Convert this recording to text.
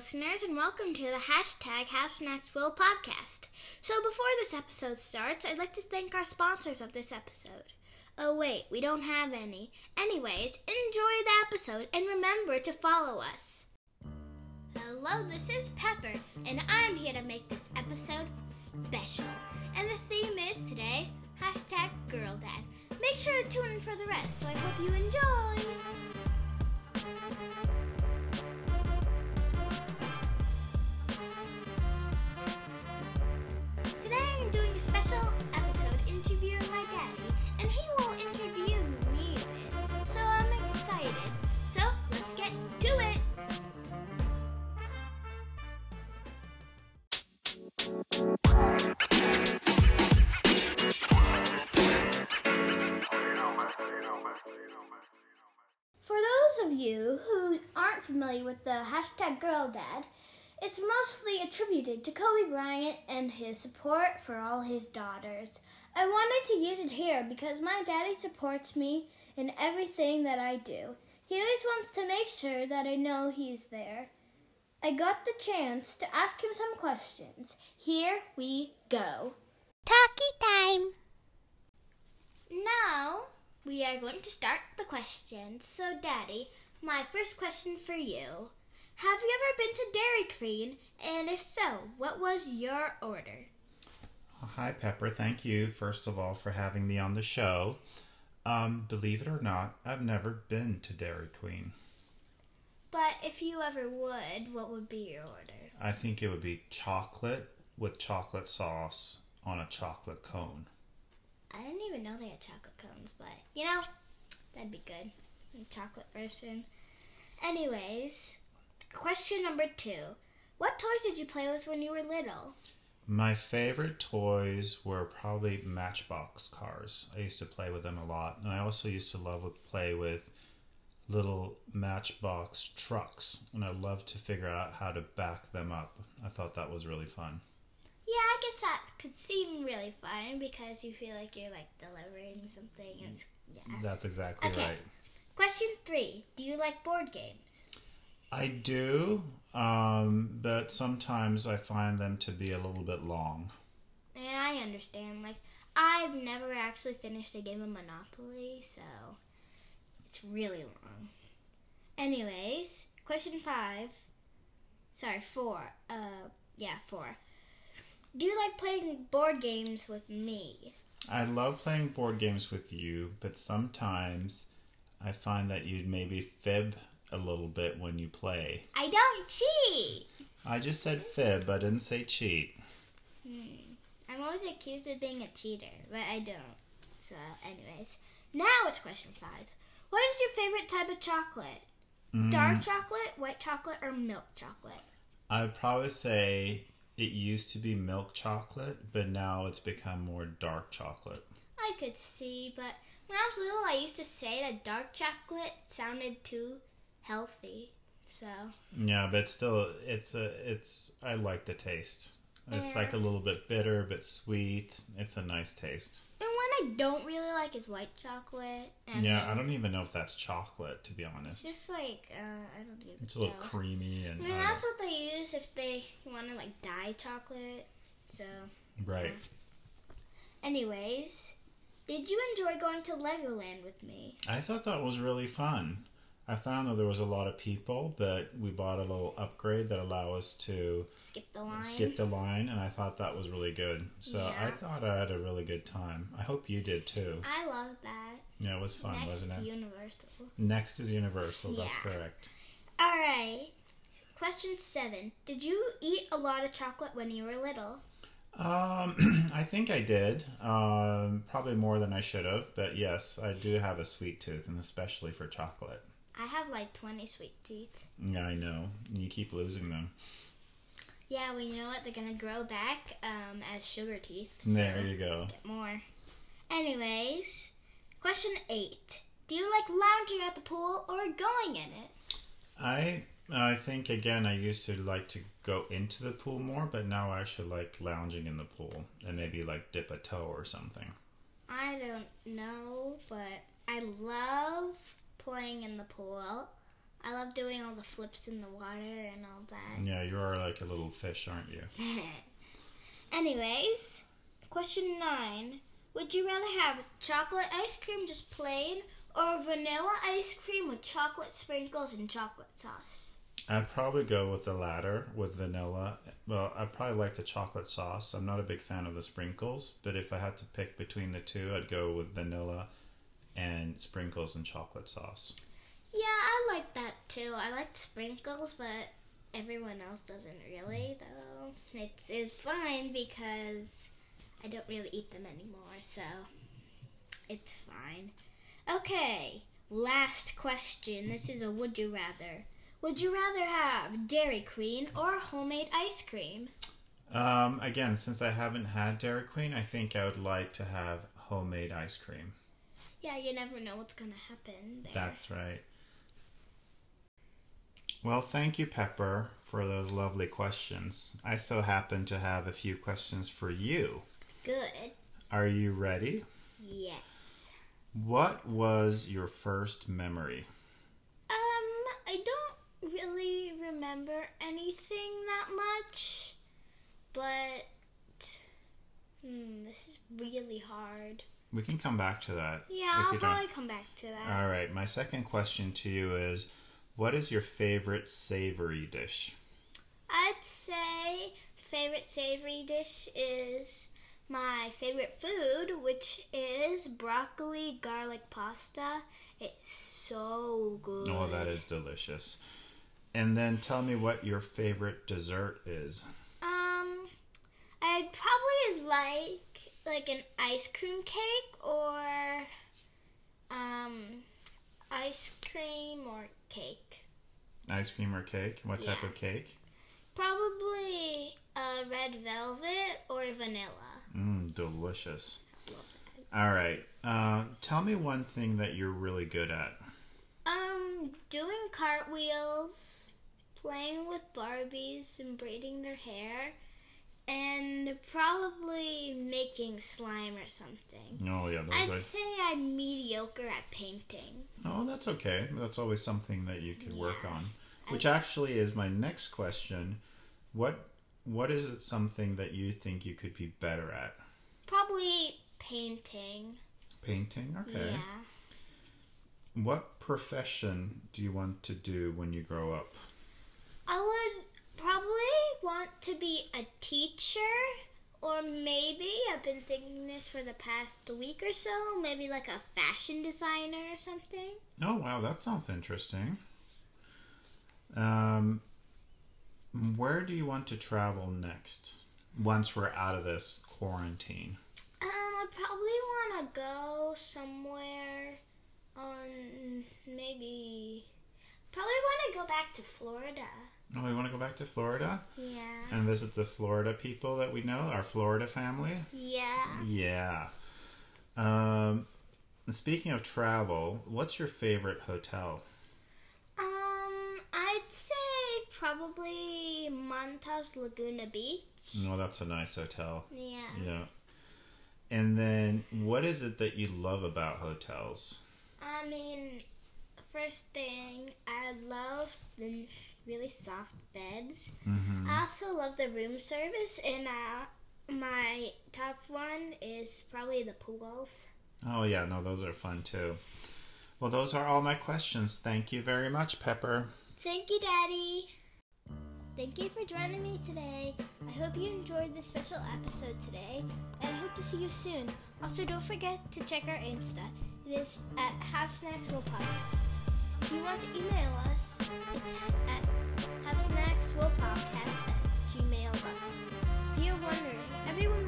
listeners, and welcome to the hashtag Have Snacks Will podcast. So, before this episode starts, I'd like to thank our sponsors of this episode. Oh, wait, we don't have any. Anyways, enjoy the episode and remember to follow us. Hello, this is Pepper, and I'm here to make this episode special. And the theme is today hashtag Girl Dad. Make sure to tune in for the rest, so I hope you enjoy. Those of you who aren't familiar with the hashtag Girl Dad, it's mostly attributed to Kobe Bryant and his support for all his daughters. I wanted to use it here because my daddy supports me in everything that I do. He always wants to make sure that I know he's there. I got the chance to ask him some questions. Here we go. Talkie time! Now we are going to start the questions. So, Daddy, my first question for you Have you ever been to Dairy Queen? And if so, what was your order? Hi, Pepper. Thank you, first of all, for having me on the show. Um, believe it or not, I've never been to Dairy Queen. But if you ever would, what would be your order? I think it would be chocolate with chocolate sauce on a chocolate cone. I didn't even know they had chocolate cones, but you know, that'd be good. The chocolate version. Anyways, question number two. What toys did you play with when you were little? My favorite toys were probably Matchbox cars. I used to play with them a lot. And I also used to love to play with little Matchbox trucks. And I loved to figure out how to back them up. I thought that was really fun. Yeah, I guess that could seem really fun because you feel like you're like delivering something. It's, yeah. That's exactly Okay. right. Question three. Do you like board games? I do, um, but sometimes I find them to be a little bit long. And I understand. Like, I've never actually finished a game of Monopoly, so it's really long. Anyways, question five. Sorry, four. Uh, yeah, four. Do you like playing board games with me? I love playing board games with you, but sometimes I find that you maybe fib a little bit when you play. I don't cheat! I just said fib, I didn't say cheat. Hmm. I'm always accused of being a cheater, but I don't. So, anyways. Now it's question five. What is your favorite type of chocolate? Mm, Dark chocolate, white chocolate, or milk chocolate? I'd probably say it used to be milk chocolate, but now it's become more dark chocolate. I could see, but when I was little, I used to say that dark chocolate sounded too healthy. So, Yeah, but still, it's a, it's. I like the taste. It's like a little bit bitter, but sweet. It's a nice taste. one I don't really like is white chocolate. And Yeah, I don't even know if that's chocolate, to be honest. It's just like uh, I don't even. It's a little know. creamy and I mean, uh, that's what they use if they want to like dye chocolate. So, right. anyways, did you enjoy going to Legoland with me? I thought that was really fun. I found that there was a lot of people, but we bought a little upgrade that allow us to Skip the line. skip the line, and I thought that was really good. So I thought I had a really good time. I hope you did too. I love that. Yeah, it was fun, Next wasn't it? Universal. Next is Universal. That's Yeah. correct. All right. Question seven. Did you eat a lot of chocolate when you were little? Um, I think I did. Um, probably more than I should have, but yes, I do have a sweet tooth, and especially for chocolate. I have like 20 sweet teeth. Yeah, I know. You keep losing them. Yeah, well, you know what? They're gonna grow back um, as sugar teeth. so There you go. Get more. Anyways, question eight. Do you like lounging at the pool or going in it? I I think again I used to like to go into the pool more, but now I actually like lounging in the pool and maybe like dip a toe or something. I don't know, but I love playing in the pool. I love doing all the flips in the water and all that. Yeah, you are like a little fish, aren't you? Anyways, question nine. Would you rather have chocolate ice cream just plain or vanilla ice cream with chocolate sprinkles and chocolate sauce? I'd probably go with the latter with vanilla. Well, I probably like the chocolate sauce. I'm not a big fan of the sprinkles, but if I had to pick between the two, I'd go with vanilla and sprinkles and chocolate sauce. Yeah, I like that too. I like sprinkles, but everyone else doesn't really, though. It's, it's fine because I don't really eat them anymore, so it's fine. Okay, last question. This is a would you rather. Would you rather have Dairy Queen or homemade ice cream? Um, again, since I haven't had Dairy Queen, I think I would like to have homemade ice cream. Yeah, you never know what's gonna happen there. That's right. Well, thank you, Pepper, for those lovely questions. I so happen to have a few questions for you. Good. Are you ready? Yes. What was your first memory? Um, I don't really remember anything that much, but hmm, this is really hard. We can come back to that. Yeah, I'll probably come back to that. All right. My second question to you is, what is your favorite savory dish? I'd say favorite savory dish is my favorite food, which is broccoli garlic pasta. It's so good. Oh, that is delicious. And then tell me what your favorite dessert is. Um, I'd probably like like an ice cream cake or um ice cream or cake. Ice cream or cake? What type of cake? Probably uh, red velvet or vanilla. Mmm, delicious. All right. Uh, tell me one thing that you're really good at. Um, doing cartwheels, playing with Barbies and braiding their hair, and probably making slime or something. Oh yeah, I'd those say I'm mediocre at painting. Oh, that's okay. That's always something that you could work on. Which actually is my next question. What What is it something that you think you could be better at? Probably painting. Painting. Okay. Yeah. What profession do you want to do when you grow up? I want to be a teacher, or maybe I've been thinking this for the past week or so, maybe like a fashion designer or something. Oh wow, that sounds interesting. Um, where do you want to travel next? Once we're out of this quarantine. Um, I probably want to go somewhere on maybe. Probably want to go back to Florida. Oh, we want to go back to Florida Yeah. and visit the Florida people that we know, our Florida family. Yeah. Yeah. Um, speaking of travel, what's your favorite hotel? Um, I'd say probably Montage Laguna Beach. No, that's a nice hotel. Yeah. Yeah. And then, what is it that you love about hotels? I mean, first thing, I love the really soft beds. Mm-hmm. I also love the room service, and uh, my top one is probably the pools. Oh, yeah, no, those are fun too. Well, those are all my questions. Thank you very much, Pepper. Thank you, Daddy. Thank you for joining me today. I hope you enjoyed this special episode today, and I hope to see you soon. Also, don't forget to check our Insta. It is at Have Snacks Will Podcast. If you want to email us, it's at havesnackswillpodcast at gmail.com. If you're wondering, everyone